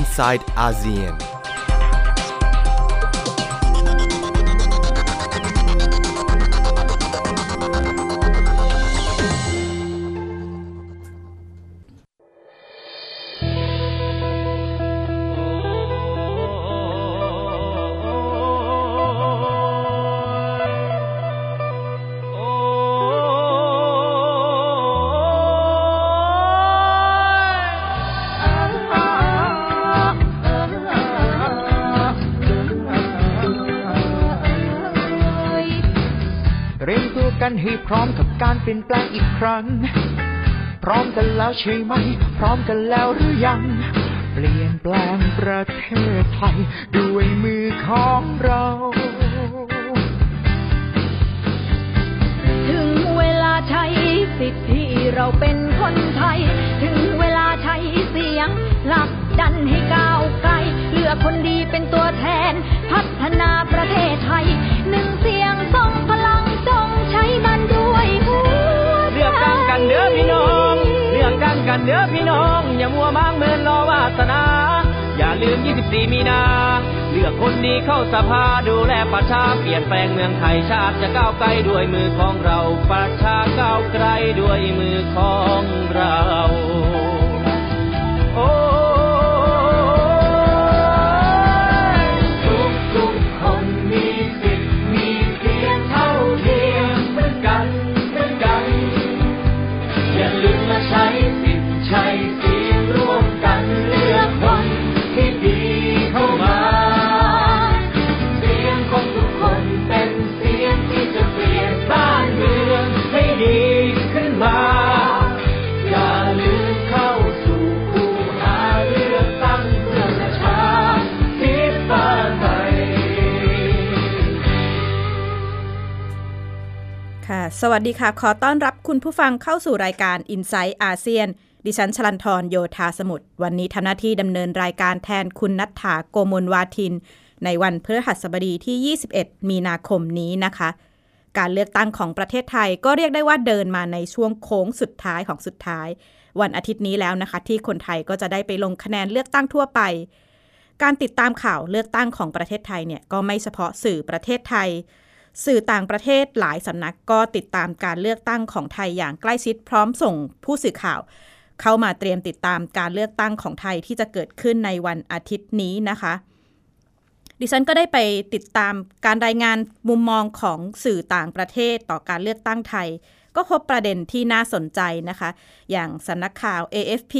inside ASEAN. ลี่ยนแปลงอีกครั้ง พร้อมกันแล้วใช่ไหม พร้อมกันแล้วหรือยัง เปลี่ยนแปลงประเทศไทยด้วยมือของเรา ถึงเวลาใช้สิทธิ์ที่เราเป็นคนไทย ถึงเวลาใช้เสียงผลักดันให้ก้าวไกล เลือกคนดีเป็นตัวแทน พัฒนาประเทศไทย เด้อพี่น้อง อย่ามัวมางเมินรอวาสนา อย่าลืม 24 มีนา เลือกคนดีเข้าสภาดูแลประชาเปลี่ยนแปลงเมืองไทยชาติจะก้าวไกลด้วยมือของเรา ประชาก้าวไกลด้วยมือของเรา สวัสดีค่ะ ขอต้อนรับคุณผู้ฟังเข้าสู่รายการ i n s i ซต์อาเซียน ดิฉันชลันทรโยธาสมุทร วันนี้ทำหน้าที่ดำเนินรายการแทนคุณนัฐถาโกมลวาทิน ในวันพฤหัสบดีที่ 21 มีนาคมนี้นะคะ การเลือกตั้งของประเทศไทยก็เรียกได้ว่าเดินมาในช่วงโค้งสุดท้ายของสุดท้าย วันอาทิตย์นี้แล้วนะคะ ที่คนไทยก็จะได้ไปลงคะแนนเลือกตั้งทั่วไป การติดตามข่าวเลือกตั้งของประเทศไทยเนี่ยก็ไม่เฉพาะสื่อประเทศไทย สื่อต่างประเทศหลายสำนักก็ติดตามการเลือกตั้งของไทยอย่างใกล้ชิดพร้อมส่งผู้สื่อข่าว เข้ามาเตรียมติดตามการเลือกตั้งของไทยที่จะเกิดขึ้นในวันอาทิตย์นี้นะคะ ดิฉันก็ได้ไปติดตามการรายงานมุมมองของสื่อต่างประเทศต่อการเลือกตั้งไทย ก็พบประเด็นที่น่าสนใจนะคะ อย่างสำนักข่าว AFP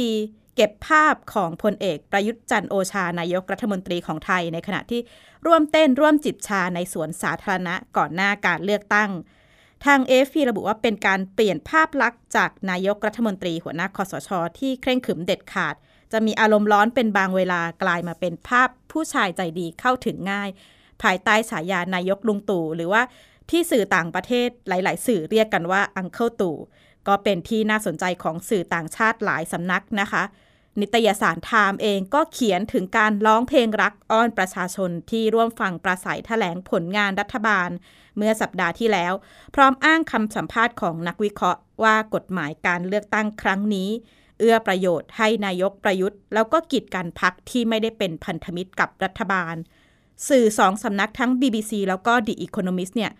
ก็บภาพของพลเอกประยุทธ์จันทร์โอชานายกรัฐมนตรีของไทย ในขณะที่ร่วมเต้นร่วมจิบชาในสวนสาธารณะก่อนหน้าการเลือกตั้ง ทาง AFP ระบุว่าเป็นการเปลี่ยนภาพลักษณ์จากนายกรัฐมนตรีหัวหน้าคอสช ที่เคร่งขรึมเด็ดขาด จะมีอารมณ์ร้อนเป็นบางเวลากลายมาเป็นภาพผู้ชายใจดีเข้าถึงง่าย ภายใต้ฉายานายกลุงตู่หรือว่าที่สื่อต่างประเทศหลาย ๆ สื่อเรียกกันว่าอังเคิลตู่ก็เป็นที่น่าสนใจของสื่อต่างชาติหลายสำนักนะคะ นิตยสารไทม์เองก็เขียนถึงการร้องเพลงรักอ้อนประชาชนที่ร่วมฟังประสัยแถลงผลงานรัฐบาล เมื่อสัปดาห์ที่แล้ว พร้อมอ้างคำสัมภาษณ์ของนักวิเคราะห์ว่ากฎหมายการเลือกตั้งครั้งนี้ เอื้อประโยชน์ให้นายกประยุทธ์ แล้วก็กีดกันพักที่ไม่ได้เป็นพันธมิตรกับรัฐบาล สื่อสองสำนักทั้ง BBC แล้วก็ The Economist เนี่ย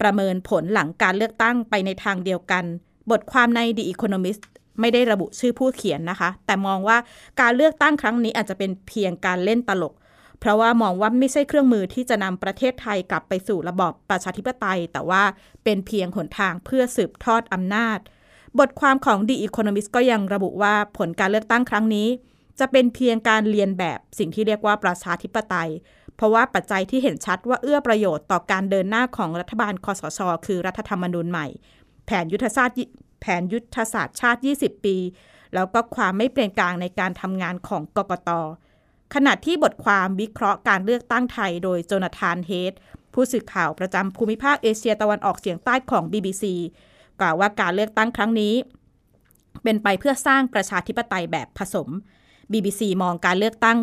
ประเมินผลหลังการเลือกตั้งไปในทางเดียวกัน บทความใน The Economist ไม่ได้ระบุชื่อผู้เขียนนะคะ แต่มองว่าการเลือกตั้งครั้งนี้อาจจะเป็นเพียงการเล่นตลก เพราะว่ามองว่าไม่ใช่เครื่องมือที่จะนำประเทศไทยกลับไปสู่ระบอบประชาธิปไตย แต่ว่าเป็นเพียงหนทางเพื่อสืบทอดอำนาจ บทความของ The Economist ก็ยังระบุว่าผลการเลือกตั้งครั้งนี้ จะเป็นเพียงการเรียนแบบสิ่งที่เรียกว่าประชาธิปไตยเพราะว่าปัจจัยที่เห็นชัดว่าเอื้อประโยชน์ต่อการเดินหน้าของรัฐบาลคอสช คือรัฐธรรมนูญใหม่ แผนยุทธศาสตร์ แผนยุทธศาสตร์ชาติ 20 ปี แล้วก็ความไม่เปลี่ยนกลางในการทำงานของกกต ขณะที่บทความวิเคราะห์การเลือกตั้งไทยโดยโจนาธานเฮดผู้สื่อข่าวประจำภูมิภาคเอเชียตะวันออกเฉียงใต้ของ BBC กล่าวว่าการเลือกตั้งครั้งนี้ เป็นไปเพื่อสร้างประชาธิปไตยแบบผสม BBC มองการเลือกตั้ง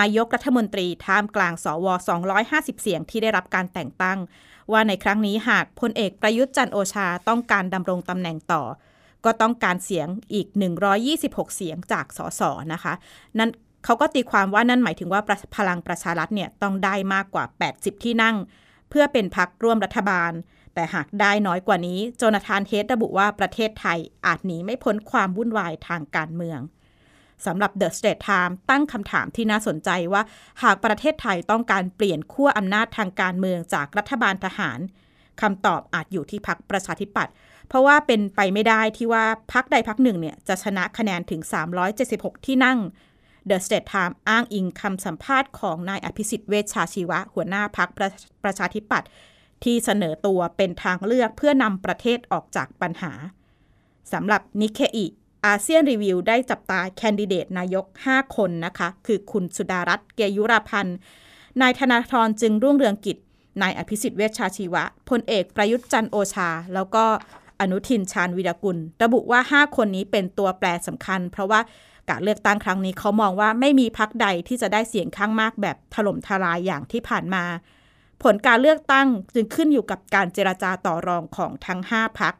นายกรัฐมนตรีท่ามกลางสว250 เสียงที่ได้รับการแต่งตั้ง ว่าในครั้งนี้หากพลเอกประยุทธ์จันโอชาต้องการดำรงตำแหน่งต่อ ก็ต้องการเสียงอีก 126 เสียงจากสสนะคะ นั่นเขาก็ตีความว่านั่นหมายถึงว่าพลังประชารัฐเนี่ยต้องได้มากกว่า 80 ที่นั่ง เพื่อเป็นพักร่วมรัฐบาล แต่หากได้น้อยกว่านี้โจนาธานเฮดระบุว่าประเทศไทยอาจหนีไม่พ้นความวุ่นวายทางการเมือง สำหรับ The Straits Times ตั้งคำถามที่น่าสนใจว่า หากประเทศไทยต้องการเปลี่ยนขั้วอำนาจทางการเมืองจากรัฐบาลทหารคำตอบอาจอยู่ที่พักประชาธิปัตย์เพราะว่าเป็นไปไม่ได้ที่ว่าพักใดพักหนึ่งเนี่ยจะชนะคะแนนถึง 376 ที่นั่ง The State Time อ้างอิงคำสัมภาษณ์ของนายอภิสิทธิ์เวชชาชีวะ หัวหน้าพักประประชาธิปัตย์ที่เสนอตัวเป็นทางเลือกเพื่อนำประเทศออกจากปัญหาสำหรับนิเคอิ อาเซียนรีวิวได้จับตาแคนดิเดตนายก 5 คนนะคะ คือคุณสุดารัตน์เกยุราพันธ์ นายธนาธรจึงรุ่งเรืองกิจ นายอภิสิทธิ์เวชชาชีวะ พลเอกประยุทธ์จันโอชา แล้วก็อนุทินชาญวิรกุล ระบุว่า 5 คนนี้เป็นตัวแปรสำคัญ เพราะว่าการเลือกตั้งครั้งนี้เขามองว่าไม่มีพักใดที่จะได้เสียงข้างมากแบบถล่มทลายอย่างที่ผ่านมา ผลการเลือกตั้งจึงขึ้นอยู่กับการเจราจาต่อรองของทั้ง 5 พัก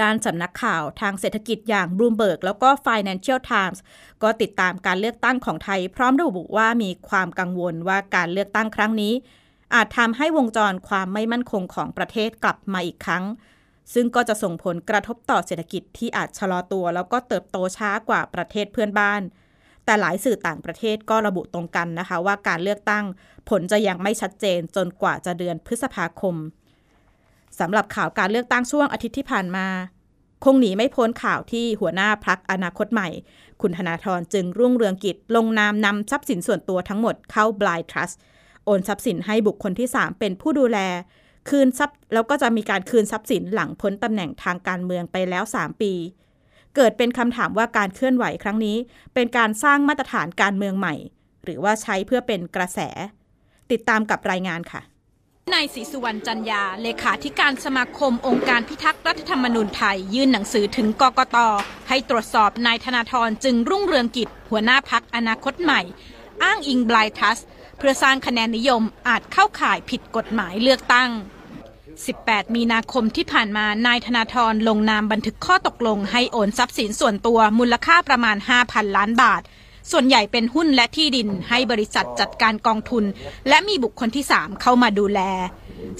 ด้านสำนักข่าวทางเศรษฐกิจอย่าง Bloomberg แล้วก็ Financial Times ก็ติดตามการเลือกตั้งของไทย พร้อมระบุว่ามีความกังวลว่าการเลือกตั้งครั้งนี้ อาจทำให้วงจรความไม่มั่นคงของประเทศกลับมาอีกครั้ง ซึ่งก็จะส่งผลกระทบต่อเศรษฐกิจที่อาจชะลอตัว แล้วก็เติบโตช้ากว่าประเทศเพื่อนบ้าน แต่หลายสื่อต่างประเทศก็ระบุตรงกันนะคะ ว่าการเลือกตั้ง ผลจะยังไม่ชัดเจนจนกว่าจะเดือนพฤษภาคม สำหรับข่าวการเลือกตั้งช่วงอาทิตย์ที่ผ่านมา คงหนีไม่พ้นข่าวที่หัวหน้าพักอนาคตใหม่ คุณธนาธรจึงรุ่งเรืองกิจลงนามนำทรัพย์สินส่วนตัวทั้งหมดเข้าบลายทรัสต์โอนทรัพย์สินให้บุคคลที่ 3 เป็นผู้ดูแล คืนทรัพย์แล้วก็จะมีการคืนทรัพย์สินหลังพ้นตำแหน่งทางการเมืองไปแล้ว 3 ปี เกิดเป็นคำถามว่าการเคลื่อนไหวครั้งนี้ เป็นการสร้างมาตรฐานการเมืองใหม่ หรือว่าใช้เพื่อเป็นกระแส ติดตามกับรายงานค่ะ นายศรีสุวรรณจันยา เลขาธิการสมาคมองค์การพิทักษ์รัฐธรรมนูญไทย ยื่นหนังสือถึงกกต ให้ตรวจสอบนายธนาธรจึงรุ่งเรืองกิจ หัวหน้าพักอนาคตใหม่ อ้างอิงบลายทัส เพื่อสร้างคะแนนนิยมอาจเข้าข่ายผิดกฎหมายเลือกตั้ง 18 มีนาคมที่ผ่านมานายธนาธรลงนามบันทึกข้อตกลงให้โอนทรัพย์สินส่วนตัวมูลค่าประมาณ 5,000 ล้านบาท ส่วนใหญ่เป็นหุ้นและที่ดินให้บริษัทจัดการกองทุน และมีบุคคลที่ 3 เข้ามาดูแล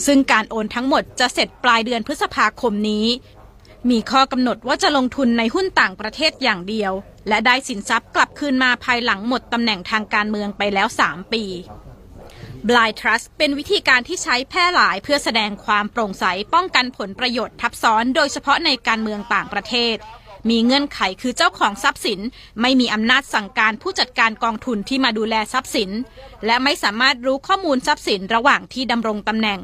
ซึ่งการโอนทั้งหมดจะเสร็จปลายเดือนพฤษภาคมนี้ มีข้อกำหนดว่าจะลงทุนในหุ้นต่างประเทศอย่างเดียว และได้สินทรัพย์กลับคืนมาภายหลังหมดตำแหน่งทางการเมืองไปแล้ว 3 ปี Blind Trust เป็นวิธีการที่ใช้แพร่หลายเพื่อแสดงความโปร่งใสป้องกันผลประโยชน์ทับซ้อนโดยเฉพาะในการเมืองต่างประเทศ มีเงื่อนไขคือเจ้าของทรัพย์สิน ไม่มีอำนาจสั่งการผู้จัดการกองทุนที่มาดูแลทรัพย์สิน และไม่สามารถรู้ข้อมูลทรัพย์สินระหว่างที่ดำรงตำแหน่ง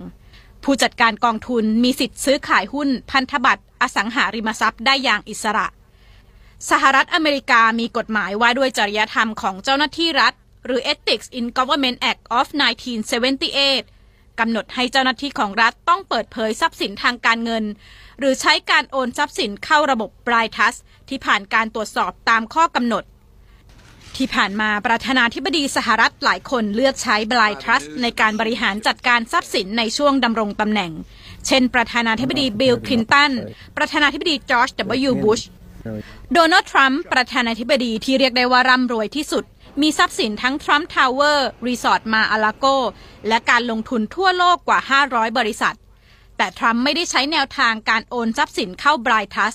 ผู้จัดการกองทุนมีสิทธิ์ซื้อขายหุ้น พันธบัตรอสังหาริมทรัพย์ได้อย่างอิสระ สหรัฐอเมริกามีกฎหมายว่าด้วยจริยธรรมของเจ้าหน้าที่รัฐ หรือ Ethics in Government Act of 1978กำหนดให้เจ้าหน้าที่ของรัฐต้องเปิดเผยทรัพย์สินทางการเงิน หรือใช้การโอนทรัพย์สินเข้าระบบ blind trust ที่ผ่านการตรวจสอบตามข้อกำหนด ที่ผ่านมาประธานาธิบดีสหรัฐหลายคนเลือกใช้ blind trust ในการบริหารจัดการทรัพย์สินในช่วงดำรงตำแหน่ง เช่น ประธานาธิบดีบิลคลินตันประธานาธิบดีจอร์จ W. บุชโดนัลด์ทรัมป์ประธานาธิบดีที่เรียกได้ว่าร่ำรวยที่สุด มีทรัพย์สินทั้งทรัมป์ทาวเวอร์ รีสอร์ทมาร์อาลาโก และการลงทุนทั่วโลกกว่า 500 บริษัท แต่ทรัมป์ไม่ได้ใช้แนวทางการโอนทรัพย์สินเข้าบรายทัส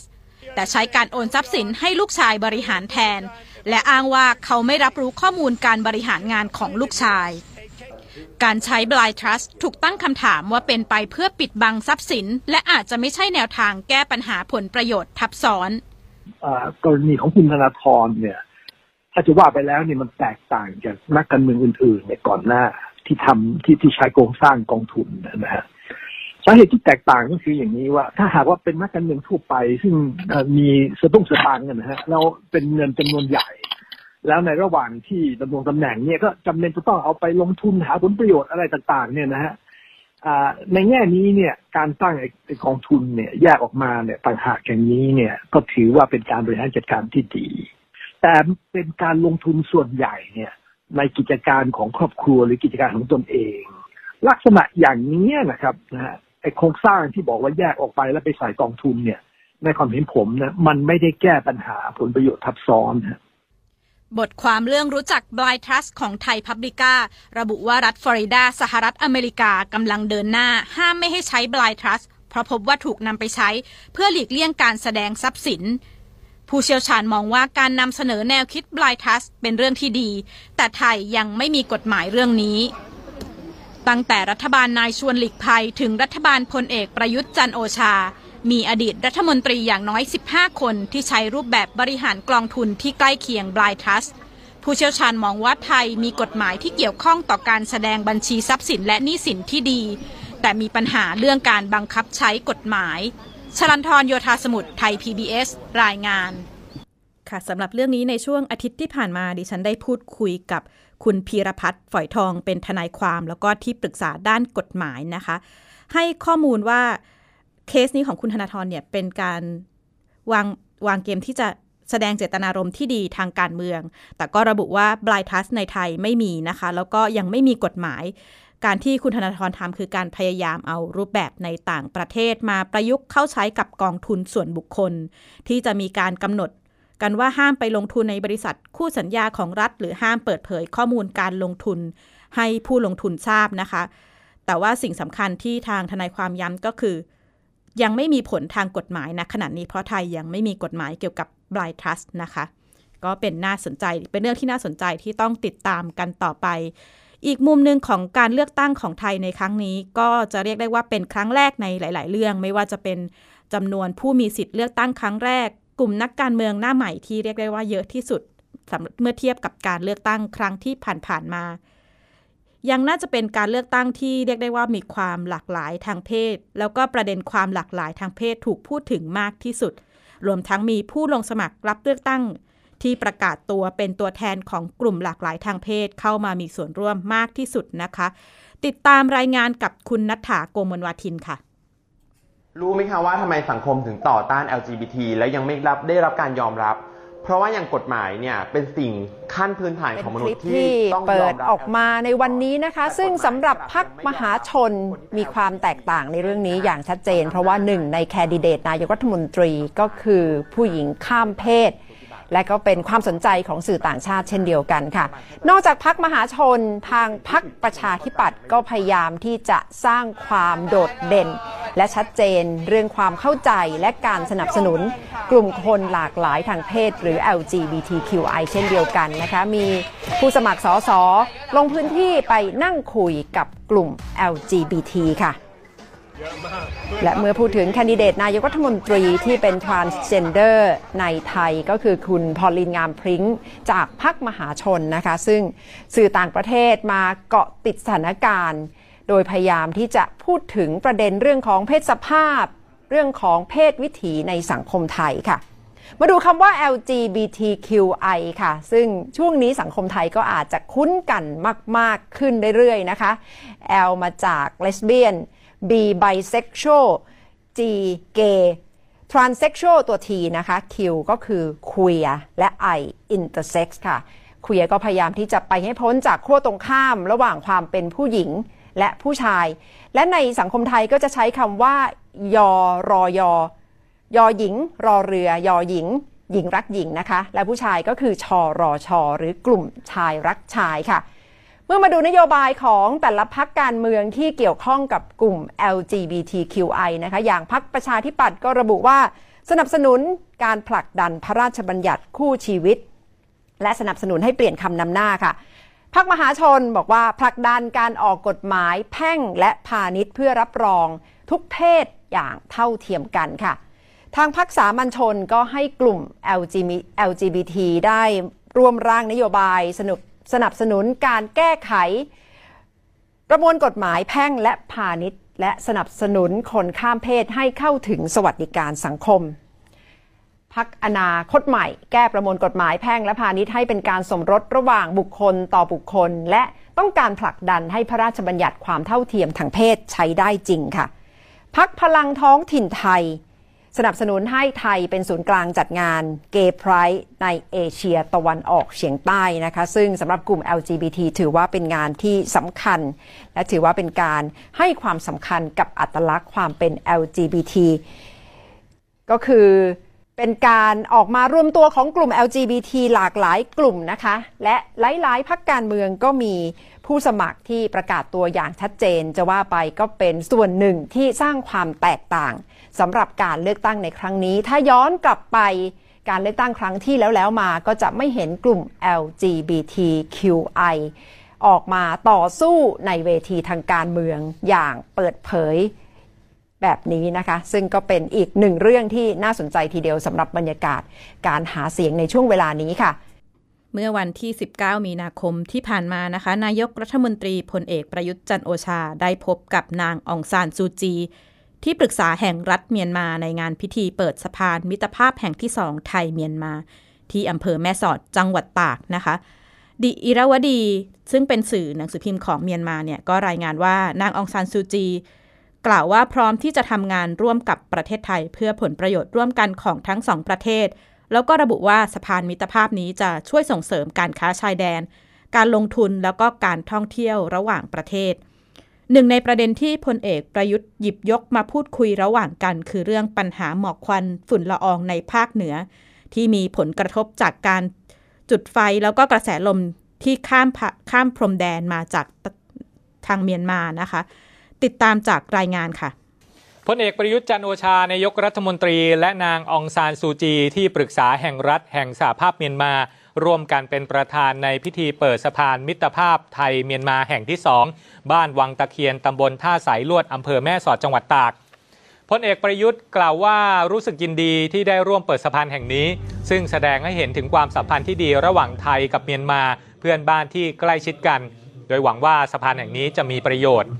แต่ใช้การโอนทรัพย์สินให้ลูกชายบริหารแทน และอ้างว่าเขาไม่รับรู้ข้อมูลการบริหารงานของลูกชาย การใช้บลายทรัสถูกตั้งคำถามว่าเป็นไปเพื่อปิดบังทรัพย์สิน และอาจจะไม่ใช่แนวทางแก้ปัญหาผลประโยชน์ทับซ้อนกรณีของคุณธนาธรเนี่ยถ้าจะว่าไปแล้วเนี่ยมันแตกต่างจากนักการเมืองอื่นๆในก่อนหน้าที่ทำที่ที่ใช้โครงสร้างกองทุนนะฮะาเหตุที่แตกต่างก็คืออย่างนี้ว่า ถ้าหากว่าเป็นนักการเมืองทั่วไป ซึ่งมีสตุ้งสตางค์กันนะฮะแล้วเป็นเงินจำนวนใหญ่ แล้วในระหว่างที่ดำรงตำแหน่งเนี่ยก็จำเป็นจะต้องเอาไปลงทุนหาผลประโยชน์อะไรต่าง ๆ เนี่ยนะฮะในแง่นี้เนี่ยการตั้งไอ้กองทุนเนี่ยแยกออกมาเนี่ยต่างหากอย่างนี้เนี่ยก็ถือว่าเป็นการบริหารจัดการที่ดี แต่เป็นการลงทุนส่วนใหญ่เนี่ยในกิจการของครอบครัวหรือกิจการของตนเอง ลักษณะอย่างนี้นะครับนะฮะ ไอ้โครงสร้างที่บอกว่าแยกออกไปแล้วไปใส่กองทุนเนี่ย ในความเห็นผมนะมันไม่ได้แก้ปัญหาผลประโยชน์ทับซ้อนฮะบทความเรื่องรู้จัก Blind Trust ของไทยพับลิก้าระบุว่ารัฐฟลอริดา สหรัฐอเมริกากำลังเดินหน้า ห้ามไม่ให้ใช้ Blind Trust เพราะพบว่าถูกนำไปใช้ เพื่อหลีกเลี่ยงการแสดงทรัพย์สิน ผู้เชี่ยวชาญมองว่าการนำเสนอแนวคิด Blind Trust เป็นเรื่องที่ดี แต่ไทยยังไม่มีกฎหมายเรื่องนี้ ตั้งแต่รัฐบาลนายชวนหลีกภัยถึงรัฐบาลพลเอกประยุทธ์จันโอชา มีอดีตรัฐมนตรีอย่างน้อย 15 คนที่ใช้รูปแบบบริหารกองทุนที่ใกล้เคียง Blind Trust ผู้เชี่ยวชาญมองว่าไทยมีกฎหมายที่เกี่ยวข้องต่อการแสดงบัญชีทรัพย์สินและหนี้สินที่ดี แต่มีปัญหาเรื่องการบังคับใช้กฎหมายชลันทรโยธาสมุทรไทย PBS รายงาน ค่ะสำหรับเรื่องนี้ในช่วงอาทิตย์ที่ผ่านมาดิฉันได้พูดคุยกับ คุณพีรพัฒน์ฝอยทองเป็นทนายความแล้วก็ที่ปรึกษาด้านกฎหมายนะคะ ให้ข้อมูลว่าเคสนี้ของคุณธนาธรเนี่ยเป็นการวางวางเกมที่จะแสดงเจตนารมณ์ที่ดีทางการเมือง แต่ก็ระบุว่า blind trust ในไทยไม่มีนะคะ แล้วก็ยังไม่มีกฎหมาย การที่คุณธนาธรทำคือการพยายามเอารูปแบบในต่างประเทศมาประยุกต์เข้าใช้กับกองทุนส่วนบุคคล ที่จะมีการกำหนด กันว่าห้ามไปลงทุนในบริษัทคู่สัญญาของรัฐ หรือห้ามเปิดเผยข้อมูลการลงทุนให้ผู้ลงทุนทราบนะคะ แต่ว่าสิ่งสำคัญที่ทางทนายความย้ำก็คือ ยังไม่มีผลทางกฎหมายนะขณะนี้เพราะไทยยังไม่มีกฎหมายเกี่ยวกับ blind trust นะคะ ก็เป็นน่าสนใจเป็นเรื่องที่น่าสนใจที่ต้องติดตามกันต่อไป อีกมุมหนึ่งของการเลือกตั้งของไทยในครั้งนี้ ก็จะเรียกได้ว่าเป็นครั้งแรกในหลาย ๆ เรื่อง ไม่ว่าจะเป็นจำนวนผู้มีสิทธิ์เลือกตั้งครั้งแรก กลุ่มนักการเมืองหน้าใหม่ที่เรียกได้ว่าเยอะที่สุดสเมื่อเทียบกับการเลือกตั้งครั้งที่ผ่านๆมา ยังน่าจะเป็นการเลือกตั้งที่เรียกได้ว่ามีความหลากหลายทางเพศ แล้วก็ประเด็นความหลากหลายทางเพศถูกพูดถึงมากที่สุด รวมทั้งมีผู้ลงสมัครรับเลือกตั้ง ที่ประกาศตัวเป็นตัวแทนของกลุ่มหลากหลายทางเพศเข้ามามีส่วนร่วมมากที่สุดนะคะ ติดตามรายงานกับคุณนัฐถาโกมลวาทินค่ะ รู้ไหมคะว่าทำไมสังคมถึงต่อต้าน LGBT แล้วยังไม่รับได้รับการยอมรับ เพราะว่าอย่างกฎหมายเนี่ยเป็นสิ่งขั้นพื้นฐานของมนุษย์ที่ต้องเปิดออกมาในวันนี้นะคะ ซึ่งสำหรับพักมหาชนมีความแตกต่างในเรื่องนี้อย่างชัดเจน เพราะว่าหนึ่งในแคนดิเดตนายกรัฐมนตรีก็คือผู้หญิงข้ามเพศ และก็เป็นความสนใจของสื่อต่างชาติเช่นเดียวกันค่ะ นอกจากพักมหาชนทางพักประชาธิปัตย์ก็พยายามที่จะสร้างความโดดเด่น และชัดเจนเรื่องความเข้าใจและการสนับสนุน กลุ่มคนหลากหลายทางเพศหรือ LGBTQI เช่นเดียวกันนะคะมีผู้สมัครสอสอลงพื้นที่ไปนั่งคุยกับกลุ่ม LGBT ค่ะ และเมื่อพูดถึงแคนดิเดตนายกรัฐมนตรีที่เป็น transgender ในไทยก็คือคุณพอลินงามพริ้งจากพรรคมหาชนนะคะ ซึ่งสื่อต่างประเทศมาเกาะติดสถานการณ์ โดยพยายามที่จะพูดถึงประเด็นเรื่องของเพศสภาพ เรื่องของเพศวิถีในสังคมไทยค่ะ มาดูคำว่า LGBTQI ค่ะ ซึ่งช่วงนี้สังคมไทยก็อาจจะคุ้นกันมาก ๆ ขึ้นเรื่อยๆนะคะ L มาจาก lesbian B bisexual G gay transsexual ตัว T นะคะ Q ก็คือ queer และ I intersex ค่ะ queer ก็พยายามที่จะไปให้พ้นจากขั้วตรงข้ามระหว่างความเป็นผู้หญิงและผู้ชาย และในสังคมไทยก็จะใช้คำว่า ยอรอยอยอหญิง รอเรือ ยอหญิง หญิงรักหญิงนะคะ และผู้ชายก็คือชอรอชอหรือกลุ่มชายรักชายค่ะ เมื่อมาดูนโยบายของแต่ละพักการเมืองที่เกี่ยวข้องกับกลุ่ม LGBTQI นะคะอย่างพักประชาธิปัตย์ก็ระบุว่า สนับสนุนการผลักดันพระราชบัญญัติคู่ชีวิต และสนับสนุนให้เปลี่ยนคำนำหน้าค่ะพักมหาชนบอกว่าผลักดันการออกกฎหมายแพ่งและพาณิชย์เพื่อรับรองทุกเพศอย่างเท่าเทียมกันค่ะ ทางพักสามัญชนก็ให้กลุ่ม LGBT ได้ร่วมร่างนโยบายสนุก สนับสนุนการแก้ไข ประมวลกฎหมายแพ่งและพาณิชย์ และสนับสนุนคนข้ามเพศให้เข้าถึงสวัสดิการสังคมพักอนาคตใหม่ แก้ประมวลกฎหมายแพ่งและพาณิชย์ให้เป็นการสมรสระหว่างบุคคลต่อบุคคล และต้องการผลักดันให้พระราชบัญญัติความเท่าเทียมทางเพศใช้ได้จริงค่ะพักพลังท้องถิ่นไทย สนับสนุนให้ไทยเป็นศูนย์กลางจัดงาน Gay Pride ในเอเชียตะวันออกเฉียงใต้นะคะ ซึ่งสำหรับกลุ่ม LGBT ถือว่าเป็นงานที่สำคัญ และถือว่าเป็นการให้ความสำคัญกับอัตลักษณ์ความเป็น LGBT ก็คือเป็นการออกมารวมตัวของกลุ่ม LGBT หลากหลายกลุ่มนะคะ และหลายๆพักการเมืองก็มีผู้สมัครที่ประกาศตัวอย่างชัดเจน จะว่าไปก็เป็นส่วนหนึ่งที่สร้างความแตกต่าง สำหรับการเลือกตั้งในครั้งนี้ ถ้าย้อนกลับไปการเลือกตั้งครั้งที่แล้วแล้วมาก็จะไม่เห็นกลุ่ม LGBTQI ออกมาต่อสู้ในเวทีทางการเมืองอย่างเปิดเผยแบบนี้นะคะ ซึ่งก็เป็นอีกหนึ่งเรื่องที่น่าสนใจทีเดียวสำหรับบรรยากาศการหาเสียงในช่วงเวลานี้ค่ะ เมื่อวันที่ 19 มีนาคมที่ผ่านมานะคะ นายกรัฐมนตรีพลเอกประยุทธ์จันโอชาได้พบกับนางองซานซูจี ที่ปรึกษาแห่งรัฐเมียนมาในงานพิธีเปิดสะพานมิตรภาพแห่งที่สองไทยเมียนมา ที่อำเภอแม่สอดจังหวัดตากนะคะดิอิราวดี ซึ่งเป็นสื่อหนังสือพิมพ์ของเมียนมาเนี่ยก็รายงานว่านางองซานซูจี กล่าวว่าพร้อมที่จะทำงานร่วมกับประเทศไทย เพื่อผลประโยชน์ร่วมกันของทั้งสองประเทศ แล้วก็ระบุว่าสะพานมิตรภาพนี้จะช่วยส่งเสริมการค้าชายแดน การลงทุนแล้วก็การท่องเที่ยวระหว่างประเทศ หนึ่งในประเด็นที่พลเอกประยุทธ์หยิบยกมาพูดคุยระหว่างกัน คือเรื่องปัญหาหมอกควันฝุ่นละอองในภาคเหนือ ที่มีผลกระทบจากการจุดไฟแล้วก็กระแสลมที่ข้ามข้ามพรมแดนมาจากทางเมียนมานะคะ ติดตามจากรายงานค่ะพลเอกประยุทธ์จันโอชานายกรัฐมนตรี และนางองซานซูจี ที่ปรึกษาแห่งรัฐแห่งสหภาพเมียนมา ร่วมกันเป็นประธานในพิธีเปิดสะพานมิตรภาพไทยเมียนมาแห่งที่สองบ้านวังตะเคียนตำบลท่าสายลวดอำเภอแม่สอดจังหวัดตากพลเอกประยุทธ์กล่าวว่ารู้สึกยินดีที่ได้ร่วมเปิดสะพานแห่งนี้ ซึ่งแสดงให้เห็นถึงความสัมพันธ์ที่ดีระหว่างไทยกับเมียนมาเพื่อนบ้านที่ใกล้ชิดกัน โดยหวังว่าสะพานแห่งนี้จะมีประโยชน์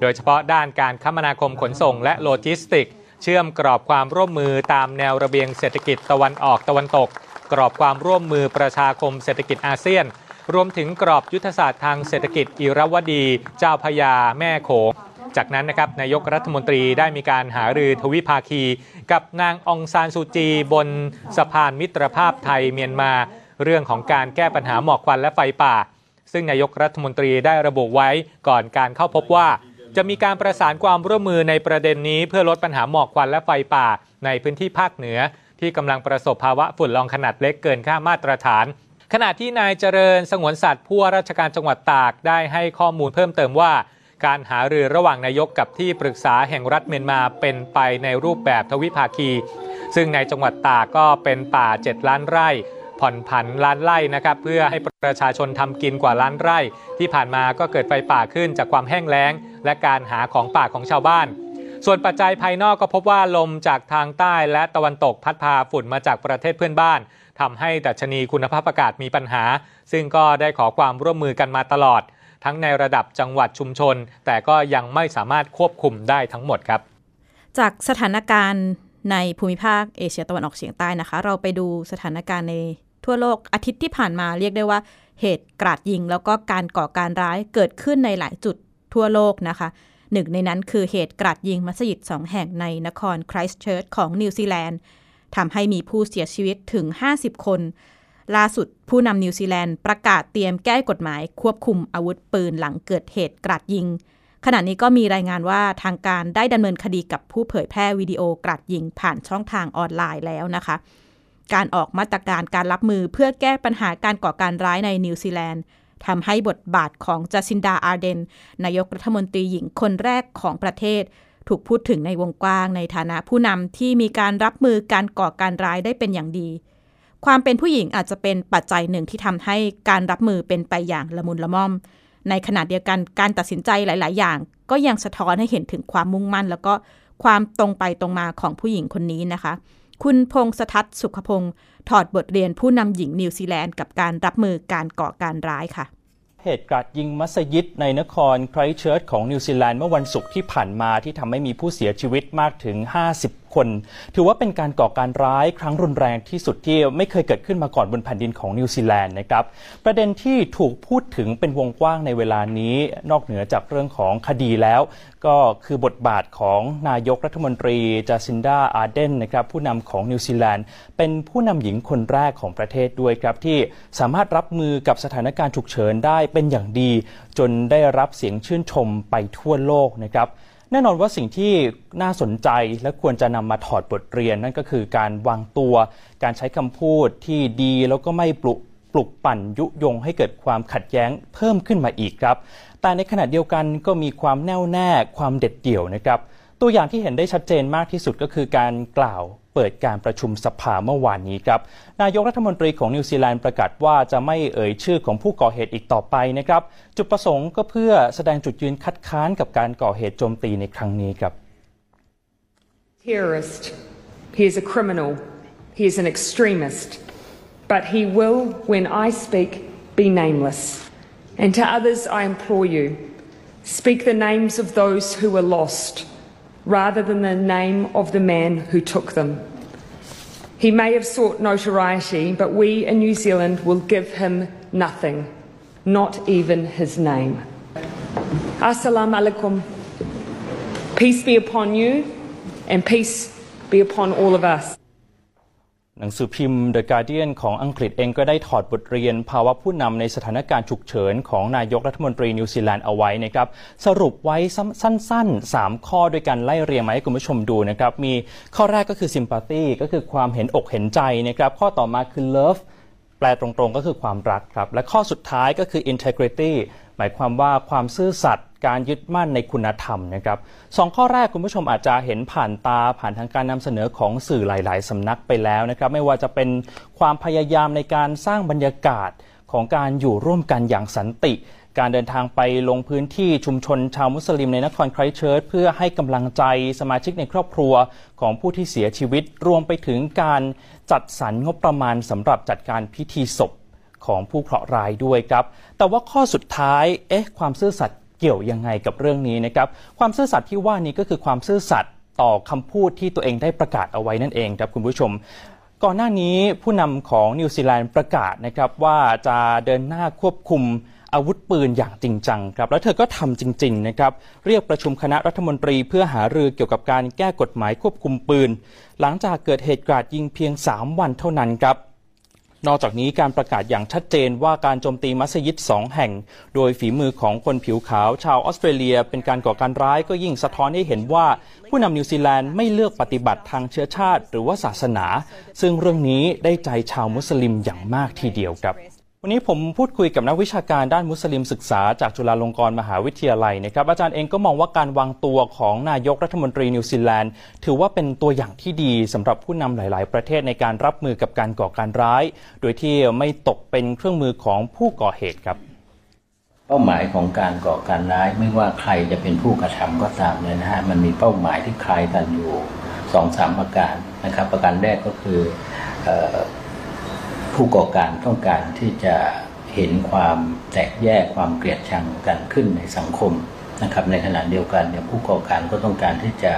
โดยเฉพาะด้านการคมนาคมขนส่งและโลจิสติกส์ เชื่อมกรอบความร่วมมือตามแนวระเบียงเศรษฐกิจตะวันออกตะวันตก กรอบความร่วมมือประชาคมเศรษฐกิจอาเซียน รวมถึงกรอบยุทธศาสตร์ทางเศรษฐกิจอิรวดี เจ้าพยาแม่โขงจากนั้นนะครับนายกรัฐมนตรีได้มีการหารือทวิภาคี กับนางองซานซูจี บนสะพานมิตรภาพไทยเมียนมา เรื่องของการแก้ปัญหาหมอกควันและไฟป่า ซึ่งนายกรัฐมนตรีได้ระบุไว้ก่อนการเข้าพบว่า จะมีการประสานความร่วมมือในประเด็นนี้เพื่อลดปัญหาหมอกควันและไฟป่าในพื้นที่ภาคเหนือ ที่กำลังประสบภาวะฝุ่นลองขนาดเล็กเกินค่ามาตรฐาน ขณะที่นายเจริญสงวนสัตว์ผู้ว่าราชการจังหวัดตากได้ให้ข้อมูลเพิ่มเติมว่า การหารือระหว่างนายกกับที่ปรึกษาแห่งรัฐเมียนมาเป็นไปในรูปแบบทวิภาคี ซึ่งในจังหวัดตากก็เป็นป่า 7 ล้านไร่ผ่อนผันล้านไร่นะครับเพื่อให้ประชาชนทำกินกว่าล้านไร่ ที่ผ่านมาก็เกิดไฟป่าขึ้นจากความแห้งแล้ง และการหาของป่าของชาวบ้าน ส่วนปัจจัยภายนอกก็พบว่าลมจากทางใต้และตะวันตกพัดพาฝุ่นมาจากประเทศเพื่อนบ้านทำให้ดัชนีคุณภาพอากาศมีปัญหา ซึ่งก็ได้ขอความร่วมมือกันมาตลอด ทั้งในระดับจังหวัดชุมชน แต่ก็ยังไม่สามารถควบคุมได้ทั้งหมดครับ จากสถานการณ์ในภูมิภาคเอเชียตะวันออกเฉียงใต้นะคะ เราไปดูสถานการณ์ในทั่วโลกอาทิตย์ที่ผ่านมาเรียกได้ว่าเหตุกราดยิง แล้วก็การก่อการร้ายเกิดขึ้นในหลายจุดทั่วโลกนะคะ หนึ่งในนั้นคือเหตุกราดยิงมัสยิดสองแห่งในนครไครสต์เชิร์ชของนิวซีแลนด์ทำให้มีผู้เสียชีวิตถึง 50 คน ล่าสุดผู้นำนิวซีแลนด์ประกาศเตรียมแก้กฎหมายควบคุมอาวุธปืนหลังเกิดเหตุกราดยิง ขณะนี้ก็มีรายงานว่าทางการได้ดำเนินคดีกับผู้เผยแพร่วิดีโอกราดยิงผ่านช่องทางออนไลน์แล้วนะคะ การออกมาตรการการรับมือเพื่อแก้ปัญหาการก่อการร้ายในนิวซีแลนด์ ทำให้บทบาทของจัสินดาอาร์เดน นายกรัฐมนตรีหญิงคนแรกของประเทศ ถูกพูดถึงในวงกว้างในฐานะผู้นำที่มีการรับมือการก่อการร้ายได้เป็นอย่างดี ความเป็นผู้หญิงอาจจะเป็นปัจจัยหนึ่งที่ทำให้การรับมือเป็นไปอย่างละมุนละม่อม ในขณะเดียวกันการตัดสินใจหลาย ๆ อย่าง ก็ยังสะท้อนให้เห็นถึงความมุ่งมั่น แล้วก็ความตรงไปตรงมาของผู้หญิงคนนี้นะคะ คุณพงษทัศน์สุขพงศ์ ถอดบทเรียนผู้นำหญิงนิวซีแลนด์กับการรับมือการก่อการร้ายค่ะ เหตุกราดยิงมัสยิดในนครไครสต์เชิร์ชของนิวซีแลนด์เมื่อวันศุกร์ที่ผ่านมาที่ทำให้มีผู้เสียชีวิตมากถึง50 คน ถือว่าเป็นการก่อการร้ายครั้งรุนแรงที่สุดที่ไม่เคยเกิดขึ้นมาก่อนบนแผ่นดินของนิวซีแลนด์นะครับ ประเด็นที่ถูกพูดถึงเป็นวงกว้างในเวลานี้ นอกเหนือจากเรื่องของคดีแล้ว ก็คือบทบาทของนายกรัฐมนตรีจาซินดาอาร์เดนนะครับผู้นำของนิวซีแลนด์เป็นผู้นำหญิงคนแรกของประเทศด้วยครับที่สามารถรับมือกับสถานการณ์ฉุกเฉินได้เป็นอย่างดี จนได้รับเสียงชื่นชมไปทั่วโลกนะครับ แน่นอนว่าสิ่งที่น่าสนใจและควรจะนำมาถอดบทเรียน นั่นก็คือการวางตัว การใช้คำพูดที่ดีแล้วก็ไม่ปลุกปลุกปั่นยุยงให้เกิดความขัดแย้งเพิ่มขึ้นมาอีกครับ แต่ในขณะเดียวกันก็มีความแน่วแน่ความเด็ดเดี่ยวนะครับ ตัวอย่างที่เห็นได้ชัดเจนมากที่สุดก็คือการกล่าว เปิดการประชุมสภาเมื่อวานนี้ครับ นายกรัฐมนตรีของนิวซีแลนด์ประกาศว่าจะไม่เอ่ยชื่อของผู้ก่อเหตุอีกต่อไปนะครับ จุดประสงค์ก็เพื่อแสดงจุดยืนคัดค้านกับการก่อเหตุโจมตีในครั้งนี้ครับ terrorist. He is a criminal. He is an extremist. But he will, when I speak, be nameless. And to others, I implore you speak the names of those who were lost rather than the name of the man who took them. He may have sought notoriety, but we in New Zealand will give him nothing, not even his name. Assalamu alaikum. Peace be upon you and peace be upon all of us. หนังสือพิมพ์ The Guardian ของอังกฤษเองก็ได้ถอดบทเรียน ภาวะผู้นำในสถานการณ์ฉุกเฉินของนายกรัฐมนตรีนิวซีแลนด์เอาไว้นะครับสรุปไว้สั้นๆ 3 ข้อด้วยกันไล่เรียงมาให้คุณผู้ชมดูนะครับมีข้อแรกก็คือ sympathy ก็คือความเห็นอกเห็นใจนะครับข้อต่อมาคือ love แปลตรงๆ ก็คือความรักครับ และข้อสุดท้ายก็คือ integrity หมายความว่าความซื่อสัตย์การยึดมั่นในคุณธรรมนะครับสองข้อแรกคุณผู้ชมอาจจะเห็นผ่านตาผ่านทางการนำเสนอของสื่อหลาย ๆสำนักไปแล้วนะครับไม่ว่าจะเป็นความพยายามในการสร้างบรรยากาศของการอยู่ร่วมกันอย่างสันติ การเดินทางไปลงพื้นที่ชุมชนชาวมุสลิมในนครไครเชิร์ชเพื่อให้กำลังใจสมาชิกในครอบครัวของผู้ที่เสียชีวิต รวมไปถึงการจัดสรรงบประมาณสำหรับจัดการพิธีศพ ของผู้เคราะห์ร้ายด้วยครับ แต่ว่าข้อสุดท้ายเอ๊ะความซื่อสัตย์เกี่ยวยังไงกับเรื่องนี้นะครับ ความซื่อสัตย์ที่ว่านี้ก็คือความซื่อสัตย์ต่อคำพูดที่ตัวเองได้ประกาศเอาไว้นั่นเองครับคุณผู้ชม ก่อนหน้านี้ผู้นำของนิวซีแลนด์ประกาศนะครับว่าจะเดินหน้าควบคุมอาวุธปืนอย่างจริงจังครับแล้วเธอก็ทำจริงๆนะครับเรียกประชุมคณะรัฐมนตรีเพื่อหารือเกี่ยวกับการแก้กฎหมายควบคุมปืน หลังจากเกิดเหตุการาดยิงเพียง 3 วันเท่านั้นครับ นอกจากนี้การประกาศอย่างชัดเจนว่าการโจมตีมัสยิดสองแห่ง โดยฝีมือของคนผิวขาวชาวออสเตรเลีย เป็นการก่อการร้ายก็ยิ่งสะท้อนให้เห็นว่า ผู้นำนิวซีแลนด์ไม่เลือกปฏิบัติทางเชื้อชาติ หรือว่าศาสนา ซึ่งเรื่องนี้ได้ใจชาวมุสลิมอย่างมากทีเดียวครับ วันนี้ผมพูดคุยกับนักวิชาการด้านมุสลิมศึกษาจากจุฬาลงกรณ์มหาวิทยาลัยนะครับ อาจารย์เองก็มองว่าการวางตัวของนายกรัฐมนตรีนิวซีแลนด์ ถือว่าเป็นตัวอย่างที่ดีสำหรับผู้นำหลาย ๆ ประเทศในการรับมือกับการก่อการร้าย โดยที่ไม่ตกเป็นเครื่องมือของผู้ก่อเหตุครับ เป้าหมายของการก่อการร้ายไม่ว่าใครจะเป็นผู้กระทำก็ตามเลยนะฮะมันมีเป้าหมายที่คล้ายกันอยู่สองสามประการนะครับ ประการแรกก็คืออ ผู้ก่อการต้องการที่จะเห็นความแตกแยกความเกลียดชังกันขึ้นในสังคมนะครับ ในขณะเดียวกันเนี่ยผู้ก่อการก็ต้องการที่จะ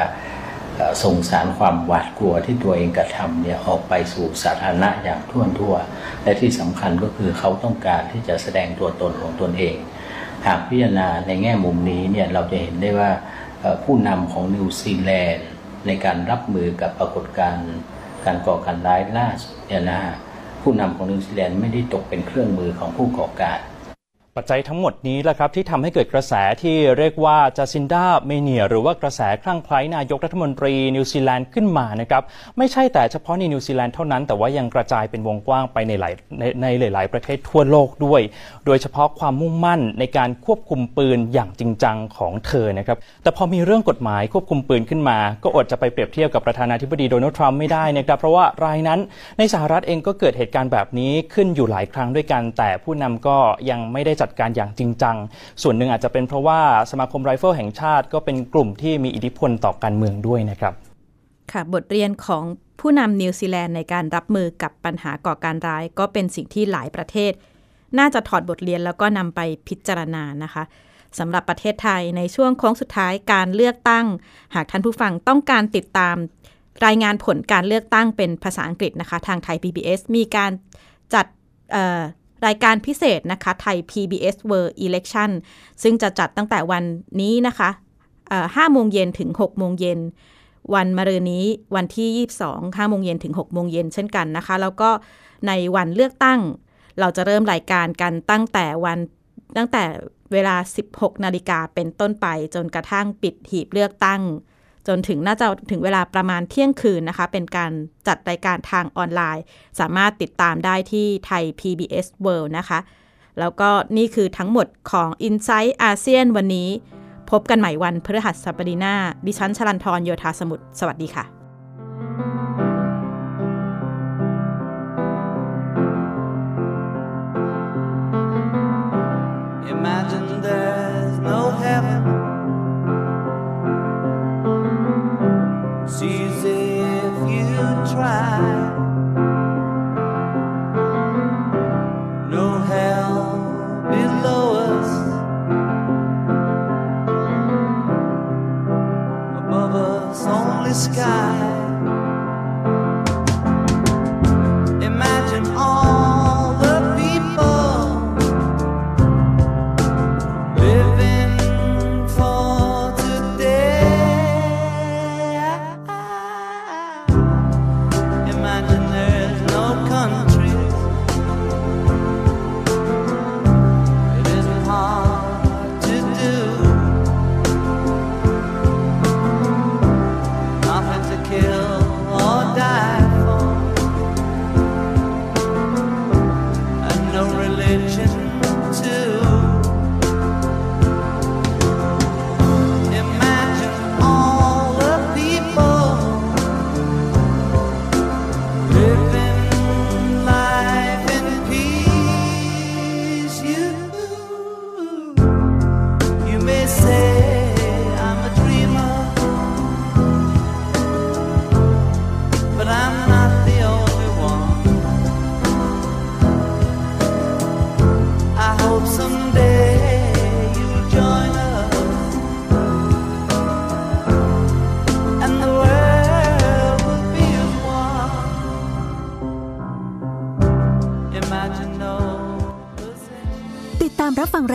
ส่งสารความหวาดกลัวที่ตัวเองกระทำเนี่ยออกไปสู่สาธารณะอย่างทั่วทั่ว และที่สำคัญก็คือเขาต้องการที่จะแสดงตัวตนของตนเอง หากพิจารณาในแง่มุมนี้เนี่ยเราจะเห็นได้ว่าผู้นำของนิวซีแลนด์ในการรับมือกับปรากฏการณ์การก่อการร้ายล่าสุดเนี่ยนะฮะ ผู้นำของนิวซีแลนด์ไม่ได้ตกเป็นเครื่องมือของผู้ก่อการ ปัจจัยทั้งหมดนี้แหละครับที่ทำให้เกิดกระแสที่เรียกว่า Jacindamania หรือว่ากระแสคลั่งไคล้นายกรัฐมนตรีนิวซีแลนด์ขึ้นมานะครับไม่ใช่แต่เฉพาะในนิวซีแลนด์เท่านั้น แต่ว่ายังกระจายเป็นวงกว้างไปในหลายในในหลาย ๆ ประเทศทั่วโลกด้วย โดยเฉพาะความมุ่งมั่นในการควบคุมปืนอย่างจริงจังของเธอนะครับแต่พอมีเรื่องกฎหมายควบคุมปืนขึ้นมา ก็อดจะไปเปรียบเทียบกับประธานาธิบดีโดนัลด์ทรัมป์ไม่ได้นะครับเพราะว่ารายนั้นในสหรัฐเองก็เกิดเหตุการณ์แบบนี้ขึ้นอยู่หลายครั้งด้วยกัน แต่ผู้นำก็ยังไม่ได้จัดการอย่างจริงจัง ส่วนหนึ่งอาจจะเป็นเพราะว่าสมาคมไรเฟิลแห่งชาติก็เป็นกลุ่มที่มีอิทธิพลต่อการเมืองด้วยนะครับค่ะบทเรียนของผู้นำนิวซีแลนด์ในการรับมือกับปัญหาก่อการร้าย ก็เป็นสิ่งที่หลายประเทศ น่าจะถอดบทเรียนแล้วก็นำไปพิจารณานะคะสำหรับประเทศไทยในช่วงโค้งสุดท้ายการเลือกตั้ง หากท่านผู้ฟังต้องการติดตาม รายงานผลการเลือกตั้งเป็นภาษาอังกฤษนะคะ ทางไทย PBS มีการจัด รายการพิเศษนะคะไทย PBS World Election ซึ่งจะจัดตั้งแต่วันนี้นะคะห้าโมงเย็นถึง6โมงเย็นวันมะรืนนี้วันที่ 22 5โมงเย็นถึง6โมงเย็นเช่นกันนะคะ แล้วก็ในวันเลือกตั้ง เราจะเริ่มรายการกันตั้งแต่วันตั้งแต่เวลา 16 นาฬิกาเป็นต้นไปจนกระทั่งปิดหีบเลือกตั้ง จนถึงน่าจะถึงเวลาประมาณเที่ยงคืนนะคะ เป็นการจัดรายการทางออนไลน์ สามารถติดตามได้ที่ไทย PBS World นะคะ แล้วก็นี่คือทั้งหมดของ i n s i ซต์อาเซียนวันนี้ พบกันใหม่วันพฤหัสบดีหน้า ดิฉันชลันทรโยธาสมุทรสวัสดีค่ะ smile.